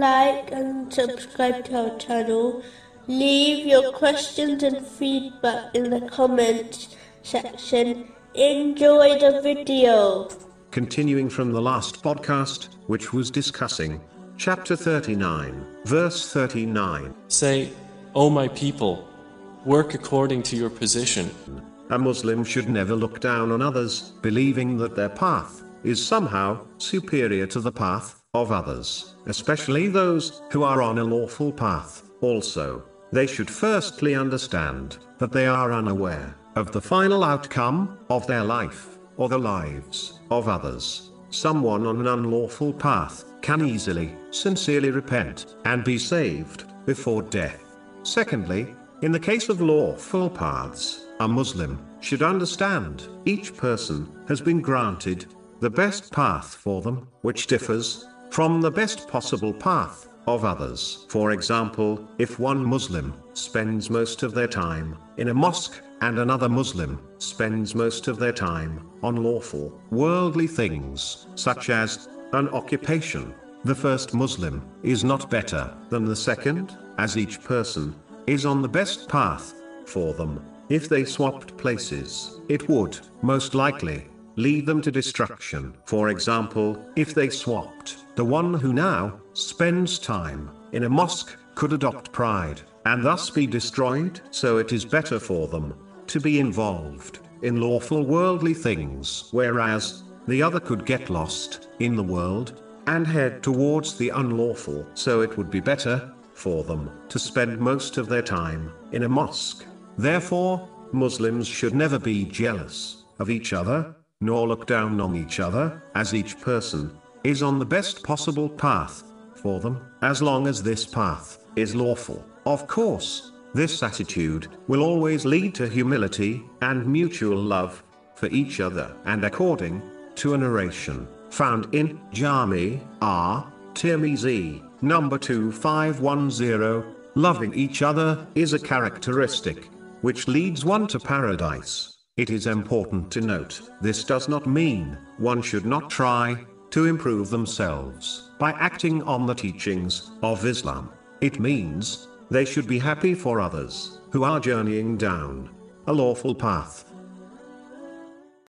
like and subscribe to our channel. Leave your questions and feedback in the comments section. Enjoy the video. Continuing from the last podcast, which was discussing chapter 39, verse 39. Say, O my people, work according to your position. A Muslim should never look down on others, believing that their path is somehow superior to the path of others, especially those who are on a lawful path. Also, they should firstly understand that they are unaware of the final outcome of their life or the lives of others. Someone on an unlawful path can easily, sincerely repent and be saved before death. Secondly, in the case of lawful paths, a Muslim should understand each person has been granted the best path for them, which differs from the best possible path of others. For example, if one Muslim spends most of their time in a mosque and another Muslim spends most of their time on lawful, worldly things, such as an occupation, the first Muslim is not better than the second, as each person is on the best path for them. If they swapped places, it would, most likely, lead them to destruction. For example, if they swapped, the one who now spends time in a mosque could adopt pride and thus be destroyed. So it is better for them to be involved in lawful worldly things, whereas the other could get lost in the world and head towards the unlawful. So it would be better for them to spend most of their time in a mosque. Therefore, Muslims should never be jealous of each other, nor look down on each other, as each person is on the best possible path for them, as long as this path is lawful. Of course, this attitude will always lead to humility and mutual love for each other, and according to a narration found in Jami At Tirmizi, number 2510, loving each other is a characteristic which leads one to paradise. It is important to note, this does not mean one should not try to improve themselves by acting on the teachings of Islam. It means they should be happy for others who are journeying down a lawful path.